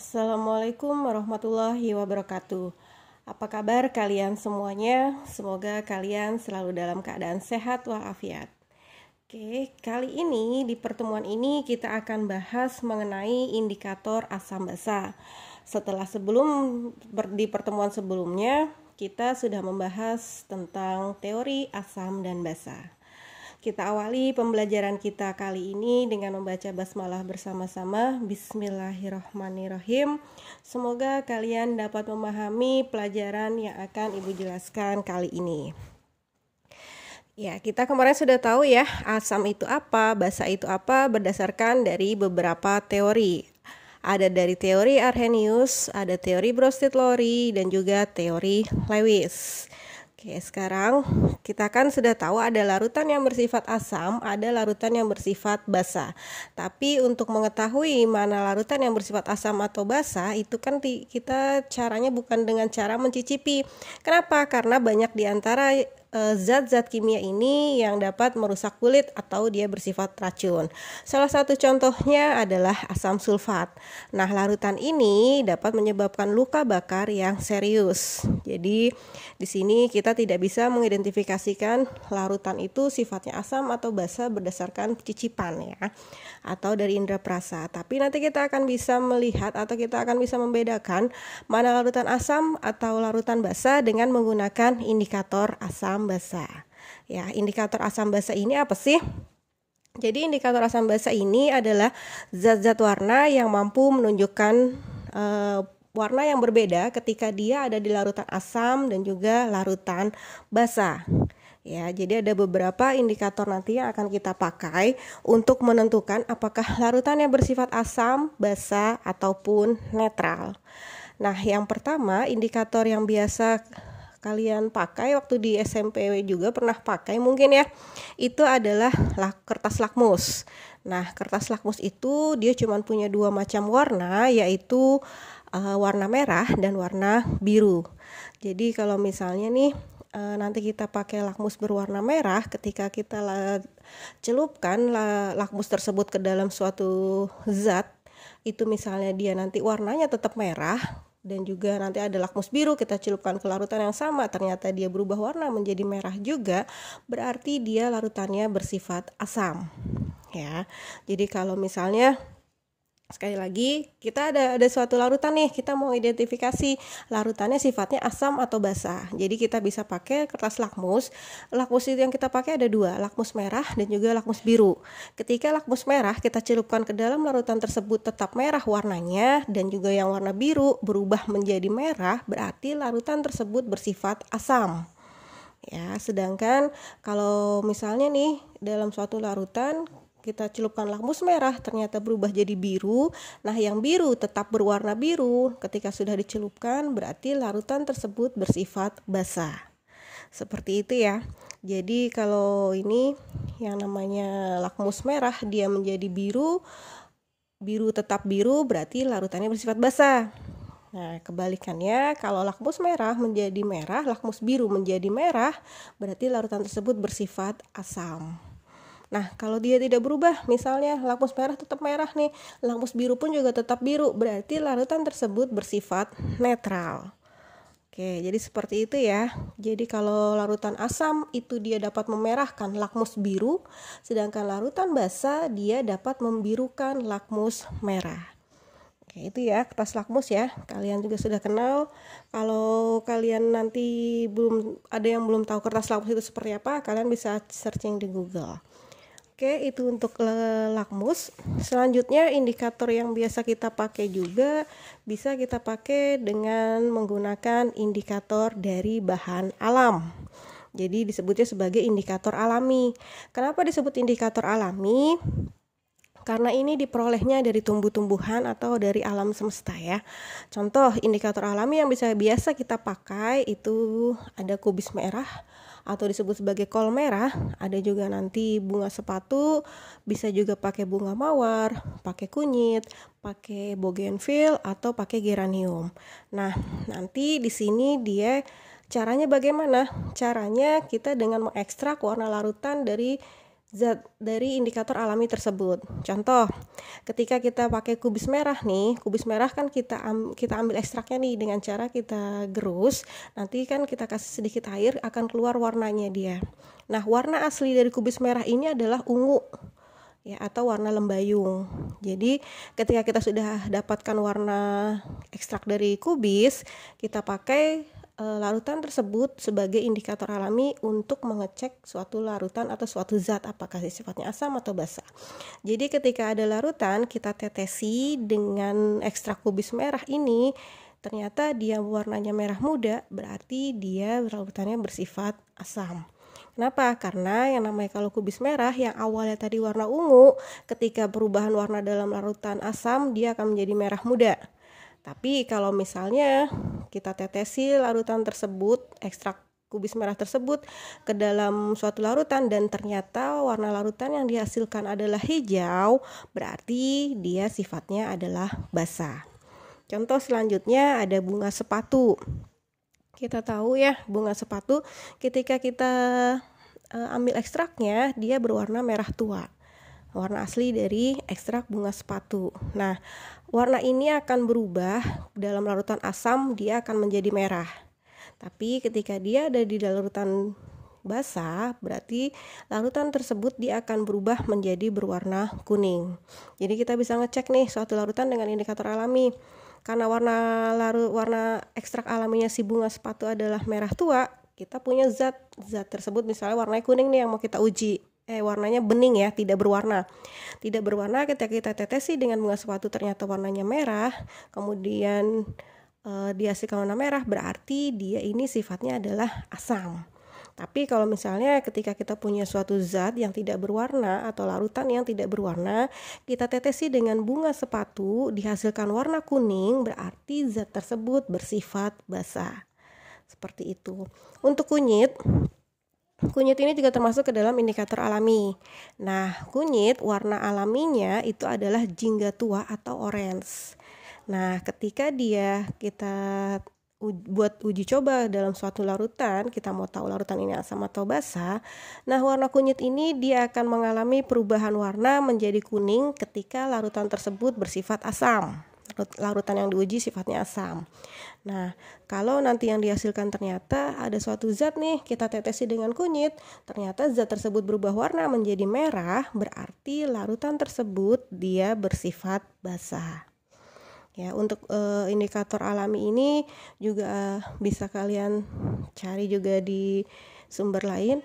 Assalamualaikum warahmatullahi wabarakatuh. Apa kabar kalian semuanya? Semoga kalian selalu dalam keadaan sehat walafiat. Oke, kali ini di pertemuan ini kita akan bahas mengenai indikator asam basa. Setelah sebelum di pertemuan sebelumnya kita sudah membahas tentang teori asam dan basa. Kita awali pembelajaran kita kali ini dengan membaca basmalah bersama-sama. Bismillahirrahmanirrahim. Semoga kalian dapat memahami pelajaran yang akan Ibu jelaskan kali ini. Ya, kita kemarin sudah tahu ya, asam itu apa, basa itu apa berdasarkan dari beberapa teori. Ada dari teori Arrhenius, ada teori Brosted-Lowry, dan juga teori Lewis. Oke, sekarang kita kan sudah tahu ada larutan yang bersifat asam, ada larutan yang bersifat basa. Tapi untuk mengetahui mana larutan yang bersifat asam atau basa, itu kan kita caranya bukan dengan cara mencicipi. Kenapa? Karena banyak di antara zat-zat kimia ini yang dapat merusak kulit atau dia bersifat racun. Salah satu contohnya adalah asam sulfat. Nah, larutan ini dapat menyebabkan luka bakar yang serius. Jadi, di sini kita tidak bisa mengidentifikasikan larutan itu sifatnya asam atau basa berdasarkan cicipan ya atau dari indera perasa. Tapi nanti kita akan bisa melihat atau kita akan bisa membedakan mana larutan asam atau larutan basa dengan menggunakan indikator asam asam basa. Ya, indikator asam basa ini apa sih? Jadi indikator asam basa ini adalah zat-zat warna yang mampu menunjukkan uh, warna yang berbeda ketika dia ada di larutan asam dan juga larutan basa. Ya, jadi ada beberapa indikator nanti yang akan kita pakai untuk menentukan apakah larutan yang bersifat asam, basa ataupun netral. Nah, yang pertama indikator yang biasa kalian pakai waktu di SMP juga pernah pakai mungkin ya. Itu adalah lak, kertas lakmus. Nah kertas lakmus itu dia cuma punya dua macam warna yaitu uh, warna merah dan warna biru. Jadi kalau misalnya nih uh, nanti kita pakai lakmus berwarna merah ketika kita la celupkan la lakmus tersebut ke dalam suatu zat itu misalnya dia nanti warnanya tetap merah dan juga nanti ada lakmus biru kita celupkan ke larutan yang sama. Ternyata dia berubah warna menjadi merah juga berarti dia larutannya bersifat asam ya. Jadi kalau misalnya Sekali lagi, kita ada ada suatu larutan nih, kita mau identifikasi larutannya sifatnya asam atau basah. Jadi kita bisa pakai kertas lakmus. Lakmus itu yang kita pakai ada dua, lakmus merah dan juga lakmus biru. Ketika lakmus merah kita celupkan ke dalam larutan tersebut tetap merah warnanya dan juga yang warna biru berubah menjadi merah, berarti larutan tersebut bersifat asam ya sedangkan kalau misalnya nih dalam suatu larutan kita celupkan lakmus merah ternyata berubah jadi biru. Nah, yang biru tetap berwarna biru. Ketika sudah dicelupkan berarti larutan tersebut bersifat basah. Seperti itu ya. Jadi kalau ini yang namanya lakmus merah dia menjadi biru, biru tetap biru berarti larutannya bersifat basah. Nah, kebalikannya, kalau lakmus merah menjadi merah, lakmus biru menjadi merah, berarti larutan tersebut bersifat asam. Nah, kalau dia tidak berubah, misalnya lakmus merah tetap merah nih, lakmus biru pun juga tetap biru, berarti larutan tersebut bersifat netral. Oke, jadi seperti itu ya. Jadi kalau larutan asam itu dia dapat memerahkan lakmus biru, sedangkan larutan basa dia dapat membirukan lakmus merah. Oke, itu ya kertas lakmus ya. Kalian juga sudah kenal. Kalau kalian nanti belum ada yang belum tahu kertas lakmus itu seperti apa, kalian bisa searching di Google. Oke, itu untuk lakmus. Selanjutnya indikator yang biasa kita pakai juga bisa kita pakai dengan menggunakan indikator dari bahan alam. Jadi disebutnya sebagai indikator alami. Kenapa disebut indikator alami? Karena ini diperolehnya dari tumbuh-tumbuhan atau dari alam semesta ya. Contoh indikator alami yang bisa biasa kita pakai itu ada kubis merah, atau disebut sebagai kol merah, ada juga nanti bunga sepatu, bisa juga pakai bunga mawar, pakai kunyit, pakai bougainville atau pakai geranium. Nah, nanti di sini dia caranya bagaimana? Caranya kita dengan mengekstrak warna larutan dari zat dari indikator alami tersebut. Contoh, ketika kita pakai kubis merah nih, kubis merah kan kita am, kita ambil ekstraknya nih dengan cara kita gerus, nanti kan kita kasih sedikit air akan keluar warnanya dia. Nah, warna asli dari kubis merah ini adalah ungu ya atau warna lembayung. Jadi ketika kita sudah dapatkan warna ekstrak dari kubis, kita pakai larutan tersebut sebagai indikator alami untuk mengecek suatu larutan atau suatu zat apakah sifatnya asam atau basa. Jadi ketika ada larutan kita tetesi dengan ekstrak kubis merah ini ternyata dia warnanya merah muda berarti dia larutannya bersifat asam. Kenapa? Karena yang namanya kalau kubis merah yang awalnya tadi warna ungu, ketika perubahan warna dalam larutan asam dia akan menjadi merah muda. Tapi kalau misalnya kita tetesi larutan tersebut, ekstrak kubis merah tersebut ke dalam suatu larutan dan ternyata warna larutan yang dihasilkan adalah hijau, berarti dia sifatnya adalah basah. Contoh selanjutnya ada bunga sepatu. Kita tahu ya, bunga sepatu ketika kita uh, ambil ekstraknya, dia berwarna merah tua warna asli dari ekstrak bunga sepatu. Nah, warna ini akan berubah dalam larutan asam, dia akan menjadi merah. Tapi ketika dia ada di larutan basah, berarti larutan tersebut dia akan berubah menjadi berwarna kuning. Jadi kita bisa ngecek nih suatu larutan dengan indikator alami. Karena warna larut warna ekstrak alaminya si bunga sepatu adalah merah tua, kita punya zat zat tersebut misalnya warnanya kuning nih yang mau kita uji eh warnanya bening ya, tidak berwarna. Tidak berwarna ketika kita tetesi dengan bunga sepatu ternyata warnanya merah, kemudian uh, dihasilkan warna merah berarti dia ini sifatnya adalah asam. Tapi kalau misalnya ketika kita punya suatu zat yang tidak berwarna atau larutan yang tidak berwarna, kita tetesi dengan bunga sepatu dihasilkan warna kuning berarti zat tersebut bersifat basah. Seperti itu. Untuk kunyit, Kunyit ini juga termasuk ke dalam indikator alami. Nah, kunyit warna alaminya itu adalah jingga tua atau orange. Nah, ketika dia kita buat uji coba dalam suatu larutan, kita mau tahu larutan ini asam atau basa. Nah, warna kunyit ini dia akan mengalami perubahan warna menjadi kuning ketika larutan tersebut bersifat asam larutan yang diuji sifatnya asam. Nah, kalau nanti yang dihasilkan ternyata ada suatu zat nih, kita tetesi dengan kunyit, ternyata zat tersebut berubah warna menjadi merah, berarti larutan tersebut dia bersifat basah. Ya, untuk uh, indikator alami ini juga bisa kalian cari juga di sumber lain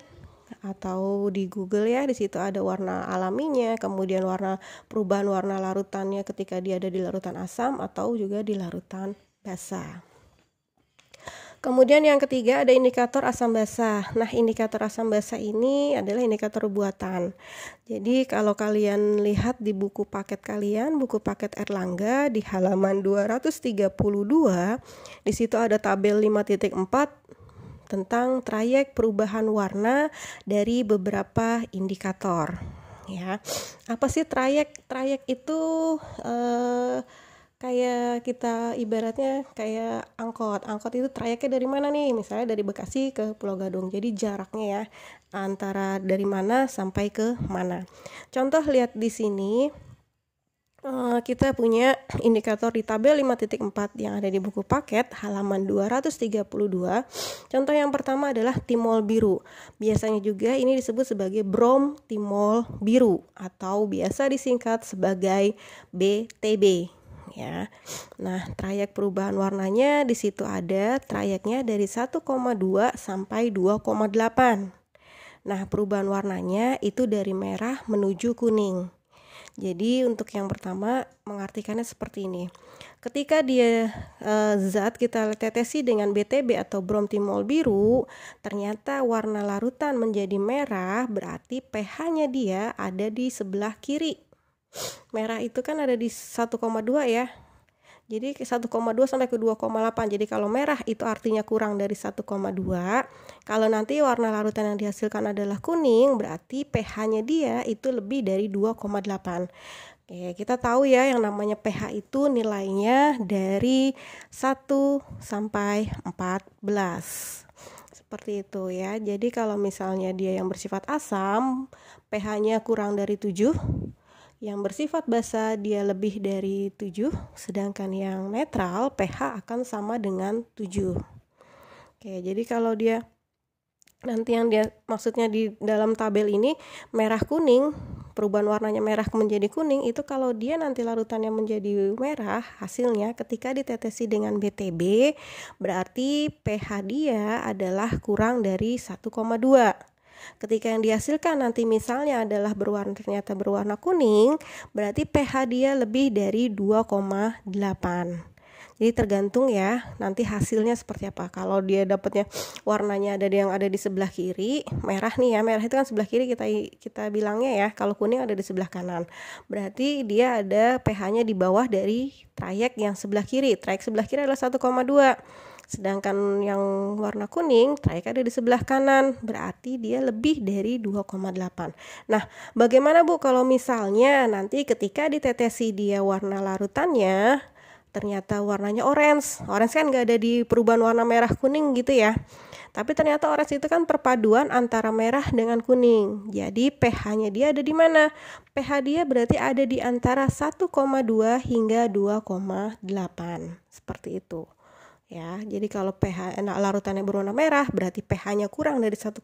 atau di Google ya di situ ada warna alaminya kemudian warna perubahan warna larutannya ketika dia ada di larutan asam atau juga di larutan basa Kemudian yang ketiga ada indikator asam basa. Nah, indikator asam basa ini adalah indikator buatan. Jadi kalau kalian lihat di buku paket kalian, buku paket Erlangga di halaman 232, di situ ada tabel 5.4 tentang trayek perubahan warna dari beberapa indikator ya apa sih trayek trayek itu eh, kayak kita ibaratnya kayak angkot. Angkot itu trayeknya dari mana nih? Misalnya dari Bekasi ke Pulau Gadung. Jadi jaraknya ya antara dari mana sampai ke mana. Contoh lihat di sini Eh, kita punya indikator di tabel 5.4 yang ada di buku paket halaman 232. Contoh yang pertama adalah timol biru. Biasanya juga ini disebut sebagai brom timol biru atau biasa disingkat sebagai BTB ya. Nah, trayek perubahan warnanya di situ ada trayeknya dari 1,2 sampai 2,8. Nah, perubahan warnanya itu dari merah menuju kuning. Jadi untuk yang pertama mengartikannya seperti ini. Ketika dia e, zat kita tetesi dengan BTB atau bromtimol biru, ternyata warna larutan menjadi merah, berarti pH-nya dia ada di sebelah kiri. Merah itu kan ada di 1,2 ya. Jadi 1,2 sampai ke 2,8. Jadi kalau merah itu artinya kurang dari 1,2. Kalau nanti warna larutan yang dihasilkan adalah kuning, berarti pH-nya dia itu lebih dari 2,8. Oke, kita tahu ya yang namanya pH itu nilainya dari 1 sampai 14 seperti itu ya. Jadi kalau misalnya dia yang bersifat asam, pH-nya kurang dari 7. Yang bersifat basa dia lebih dari 7, sedangkan yang netral pH akan sama dengan 7. Oke, jadi kalau dia nanti yang dia maksudnya di dalam tabel ini merah kuning perubahan warnanya merah menjadi kuning itu kalau dia nanti larutannya menjadi merah hasilnya ketika ditetesi dengan BTB berarti pH dia adalah kurang dari 1,2 ketika yang dihasilkan nanti misalnya adalah berwarna ternyata berwarna kuning berarti pH dia lebih dari 2,8 jadi tergantung ya nanti hasilnya seperti apa. Kalau dia dapatnya warnanya ada yang ada di sebelah kiri, merah nih ya. Merah itu kan sebelah kiri kita kita bilangnya ya. Kalau kuning ada di sebelah kanan. Berarti dia ada pH-nya di bawah dari trayek yang sebelah kiri. Trayek sebelah kiri adalah 1,2. Sedangkan yang warna kuning, trayek ada di sebelah kanan, berarti dia lebih dari 2,8. Nah, bagaimana Bu kalau misalnya nanti ketika ditetesi dia warna larutannya, ternyata warnanya orange. Orange kan nggak ada di perubahan warna merah kuning gitu ya. Tapi ternyata orange itu kan perpaduan antara merah dengan kuning. Jadi pH-nya dia ada di mana? pH dia berarti ada di antara 1,2 hingga 2,8. Seperti itu. Ya, jadi kalau pH enak larutannya berwarna merah berarti pH-nya kurang dari 1,2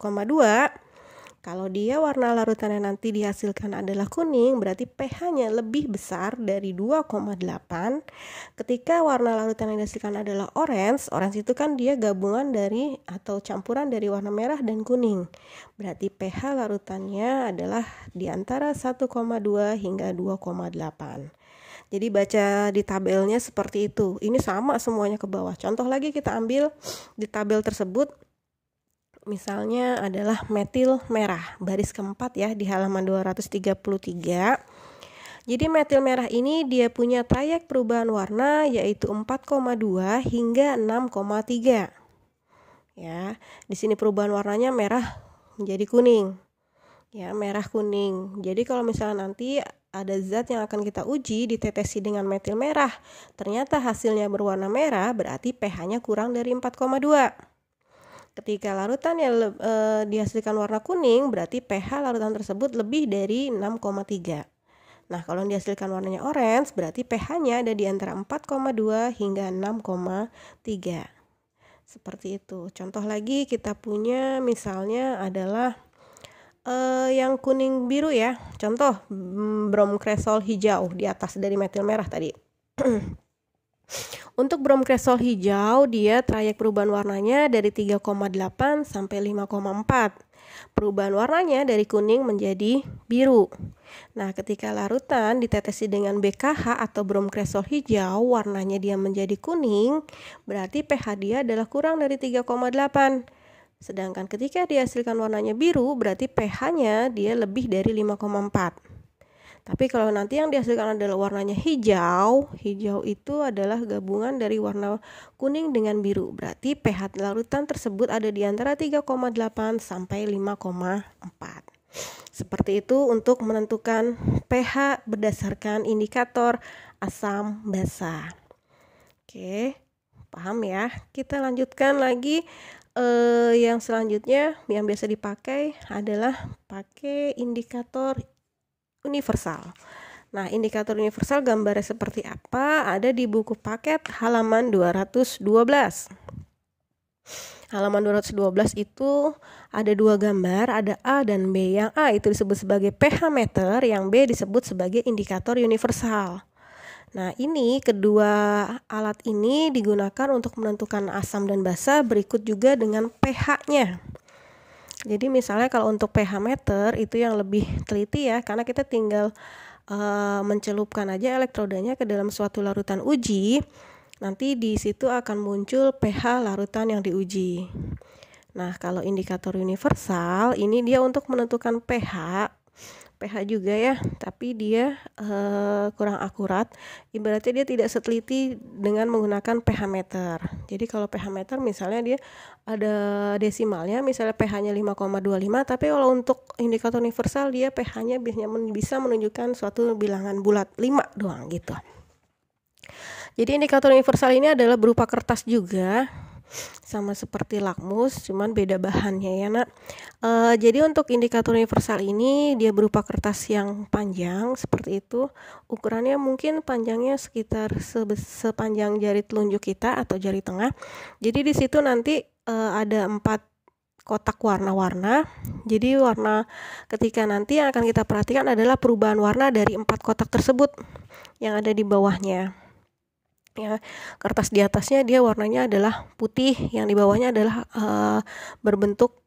kalau dia warna larutannya nanti dihasilkan adalah kuning, berarti pH-nya lebih besar dari 2,8. Ketika warna larutan yang dihasilkan adalah orange, orange itu kan dia gabungan dari atau campuran dari warna merah dan kuning. Berarti pH larutannya adalah di antara 1,2 hingga 2,8. Jadi baca di tabelnya seperti itu. Ini sama semuanya ke bawah. Contoh lagi kita ambil di tabel tersebut. Misalnya adalah metil merah baris keempat ya di halaman 233 jadi metil merah ini dia punya trayek perubahan warna yaitu 4,2 hingga 6,3 ya di sini perubahan warnanya merah menjadi kuning. Ya merah kuning. Jadi kalau misalnya nanti ada zat yang akan kita uji ditetesi dengan metil merah ternyata hasilnya berwarna merah berarti pH-nya kurang dari 4,2 Ketika larutan yang e, dihasilkan warna kuning, berarti pH larutan tersebut lebih dari 6,3. Nah, kalau dihasilkan warnanya orange, berarti pH-nya ada di antara 4,2 hingga 6,3. Seperti itu. Contoh lagi kita punya misalnya adalah e, yang kuning biru ya. Contoh mm, bromkresol hijau di atas dari metil merah tadi. Untuk bromkresol hijau, dia trayek perubahan warnanya dari 3,8 sampai 5,4. Perubahan warnanya dari kuning menjadi biru. Nah, ketika larutan ditetesi dengan BKH atau bromkresol hijau, warnanya dia menjadi kuning, berarti pH dia adalah kurang dari 3,8. Sedangkan ketika dihasilkan warnanya biru, berarti pH-nya dia lebih dari 5,4. Tapi kalau nanti yang dihasilkan adalah warnanya hijau, hijau itu adalah gabungan dari warna kuning dengan biru. Berarti pH larutan tersebut ada di antara 3,8 sampai 5,4. Seperti itu untuk menentukan pH berdasarkan indikator asam basa. Oke, paham ya? Kita lanjutkan lagi eh, yang selanjutnya yang biasa dipakai adalah pakai indikator universal. Nah, indikator universal gambarnya seperti apa? Ada di buku paket halaman 212. Halaman 212 itu ada dua gambar, ada A dan B. Yang A itu disebut sebagai pH meter, yang B disebut sebagai indikator universal. Nah, ini kedua alat ini digunakan untuk menentukan asam dan basa berikut juga dengan pH-nya. Jadi misalnya kalau untuk pH meter itu yang lebih teliti ya karena kita tinggal uh, mencelupkan aja elektrodanya ke dalam suatu larutan uji. Nanti di situ akan muncul pH larutan yang diuji. Nah, kalau indikator universal ini dia untuk menentukan pH pH juga ya, tapi dia uh, kurang akurat. Ibaratnya dia tidak seteliti dengan menggunakan pH meter. Jadi kalau pH meter misalnya dia ada desimalnya, misalnya pH-nya 5,25, tapi kalau untuk indikator universal dia pH-nya bisa menunjukkan suatu bilangan bulat 5 doang gitu. Jadi indikator universal ini adalah berupa kertas juga sama seperti lakmus cuman beda bahannya ya nak e, jadi untuk indikator universal ini dia berupa kertas yang panjang seperti itu ukurannya mungkin panjangnya sekitar se sepanjang jari telunjuk kita atau jari tengah jadi di situ nanti e, ada empat kotak warna-warna. Jadi warna ketika nanti yang akan kita perhatikan adalah perubahan warna dari empat kotak tersebut yang ada di bawahnya. Ya, kertas di atasnya dia warnanya adalah putih, yang di bawahnya adalah uh, berbentuk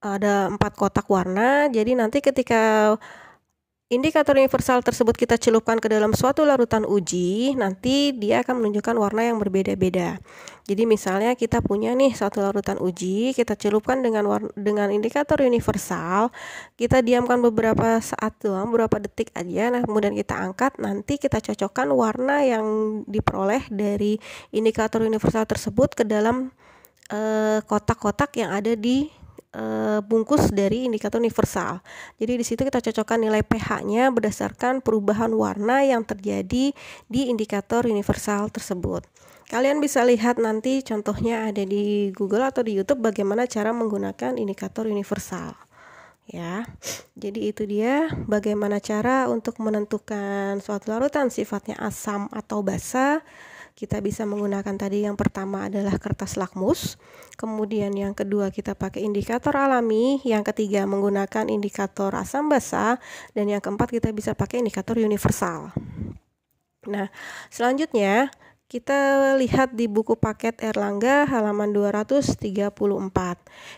ada empat kotak warna. Jadi nanti ketika Indikator universal tersebut kita celupkan ke dalam suatu larutan uji, nanti dia akan menunjukkan warna yang berbeda-beda. Jadi misalnya kita punya nih satu larutan uji, kita celupkan dengan warna, dengan indikator universal, kita diamkan beberapa saat doang, beberapa detik aja, nah kemudian kita angkat, nanti kita cocokkan warna yang diperoleh dari indikator universal tersebut ke dalam eh, kotak-kotak uh, yang ada di uh, bungkus dari indikator universal. Jadi di situ kita cocokkan nilai pH-nya berdasarkan perubahan warna yang terjadi di indikator universal tersebut. Kalian bisa lihat nanti contohnya ada di Google atau di YouTube bagaimana cara menggunakan indikator universal. Ya. Jadi itu dia bagaimana cara untuk menentukan suatu larutan sifatnya asam atau basa kita bisa menggunakan tadi yang pertama adalah kertas lakmus, kemudian yang kedua kita pakai indikator alami, yang ketiga menggunakan indikator asam basa, dan yang keempat kita bisa pakai indikator universal. Nah, selanjutnya kita lihat di buku paket Erlangga halaman 234.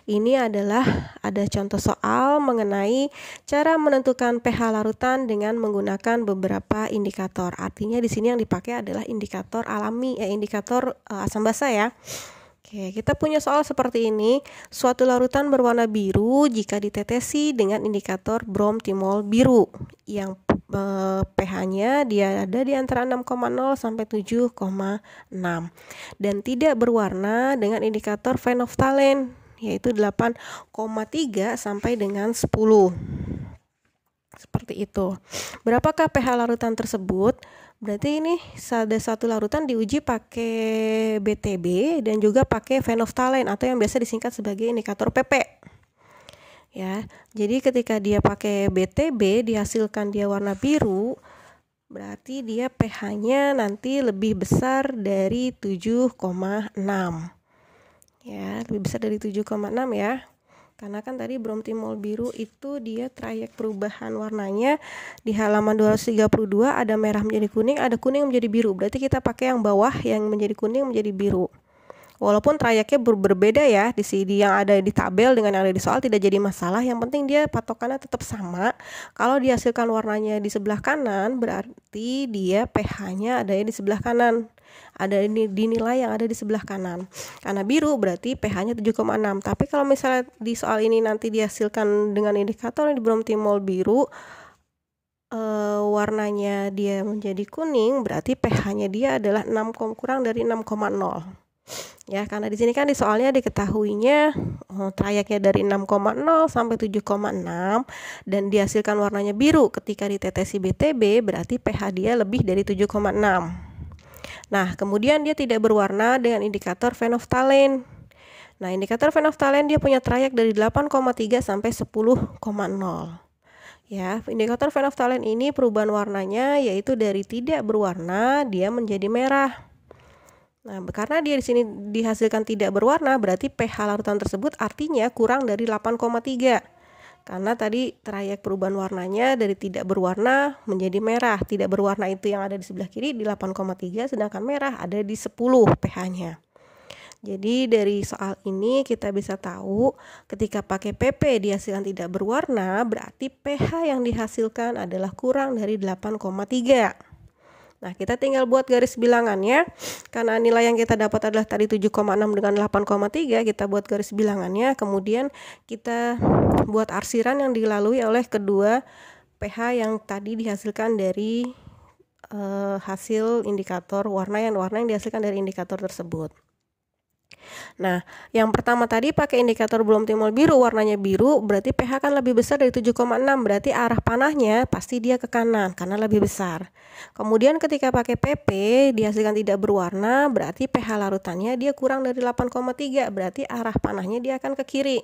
Ini adalah ada contoh soal mengenai cara menentukan pH larutan dengan menggunakan beberapa indikator. Artinya di sini yang dipakai adalah indikator alami eh indikator uh, asam basa ya. Oke, kita punya soal seperti ini. Suatu larutan berwarna biru jika ditetesi dengan indikator bromtimol biru yang Eh, pH-nya dia ada di antara 6,0 sampai 7,6 dan tidak berwarna dengan indikator phenolphthalein yaitu 8,3 sampai dengan 10. Seperti itu. Berapakah pH larutan tersebut? Berarti ini ada satu larutan diuji pakai BTB dan juga pakai phenolphthalein atau yang biasa disingkat sebagai indikator PP ya. Jadi ketika dia pakai BTB dihasilkan dia warna biru, berarti dia pH-nya nanti lebih besar dari 7,6. Ya, lebih besar dari 7,6 ya. Karena kan tadi bromtimol biru itu dia trayek perubahan warnanya di halaman 232 ada merah menjadi kuning, ada kuning menjadi biru. Berarti kita pakai yang bawah yang menjadi kuning menjadi biru. Walaupun trayeknya ber berbeda ya di CD yang ada di tabel dengan yang ada di soal tidak jadi masalah. Yang penting dia patokannya tetap sama. Kalau dihasilkan warnanya di sebelah kanan berarti dia pH-nya ada di sebelah kanan. Ada ini di nilai yang ada di sebelah kanan. Karena biru berarti pH-nya 7,6. Tapi kalau misalnya di soal ini nanti dihasilkan dengan indikator yang di bromtimol biru uh, warnanya dia menjadi kuning berarti pH-nya dia adalah 6 kurang dari 6,0 ya karena di sini kan di soalnya diketahuinya oh, trayeknya dari 6,0 sampai 7,6 dan dihasilkan warnanya biru. Ketika ditetesi BTB berarti pH dia lebih dari 7,6 nah kemudian dia tidak berwarna dengan indikator phenolphthalein nah indikator phenolphthalein dia punya trayek dari 8,3 sampai 10,0 ya indikator phenolphthalein ini perubahan warnanya yaitu dari tidak berwarna dia menjadi merah Nah, karena dia di sini dihasilkan tidak berwarna, berarti pH larutan tersebut artinya kurang dari 8,3. Karena tadi trayek perubahan warnanya dari tidak berwarna menjadi merah. Tidak berwarna itu yang ada di sebelah kiri di 8,3, sedangkan merah ada di 10 pH-nya. Jadi dari soal ini kita bisa tahu ketika pakai PP dihasilkan tidak berwarna, berarti pH yang dihasilkan adalah kurang dari 8,3. Nah, kita tinggal buat garis bilangannya. Karena nilai yang kita dapat adalah tadi 7,6 dengan 8,3, kita buat garis bilangannya. Kemudian kita buat arsiran yang dilalui oleh kedua pH yang tadi dihasilkan dari uh, hasil indikator warna yang warna yang dihasilkan dari indikator tersebut. Nah, yang pertama tadi pakai indikator belum timbul biru, warnanya biru, berarti pH kan lebih besar dari 7,6, berarti arah panahnya pasti dia ke kanan karena lebih besar. Kemudian ketika pakai PP dihasilkan tidak berwarna, berarti pH larutannya dia kurang dari 8,3, berarti arah panahnya dia akan ke kiri.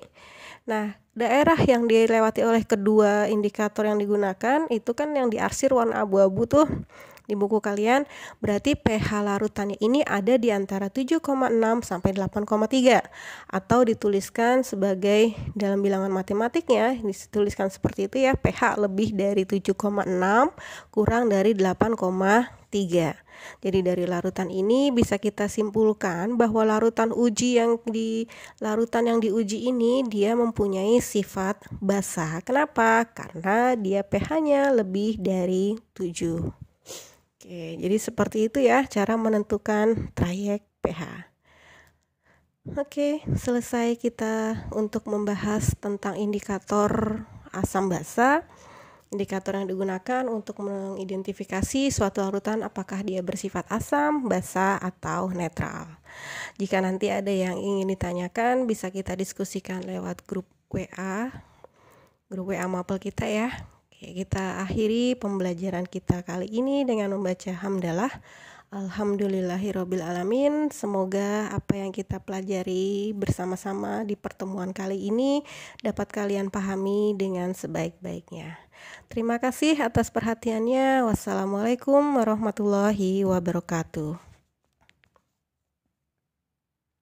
Nah, daerah yang dilewati oleh kedua indikator yang digunakan itu kan yang diarsir warna abu-abu tuh di buku kalian, berarti pH larutannya ini ada di antara 7,6 sampai 8,3 atau dituliskan sebagai dalam bilangan matematiknya dituliskan seperti itu ya, pH lebih dari 7,6 kurang dari 8,3. Jadi dari larutan ini bisa kita simpulkan bahwa larutan uji yang di larutan yang diuji ini dia mempunyai sifat basah. Kenapa? Karena dia pH-nya lebih dari 7. Oke, jadi seperti itu ya cara menentukan trayek pH. Oke, selesai kita untuk membahas tentang indikator asam basa. Indikator yang digunakan untuk mengidentifikasi suatu larutan apakah dia bersifat asam, basa, atau netral. Jika nanti ada yang ingin ditanyakan, bisa kita diskusikan lewat grup WA, grup WA Mapel kita ya. Oke, kita akhiri pembelajaran kita kali ini dengan membaca hamdalah. Alhamdulillahirabbil alamin. Semoga apa yang kita pelajari bersama-sama di pertemuan kali ini dapat kalian pahami dengan sebaik-baiknya. Terima kasih atas perhatiannya. Wassalamualaikum warahmatullahi wabarakatuh.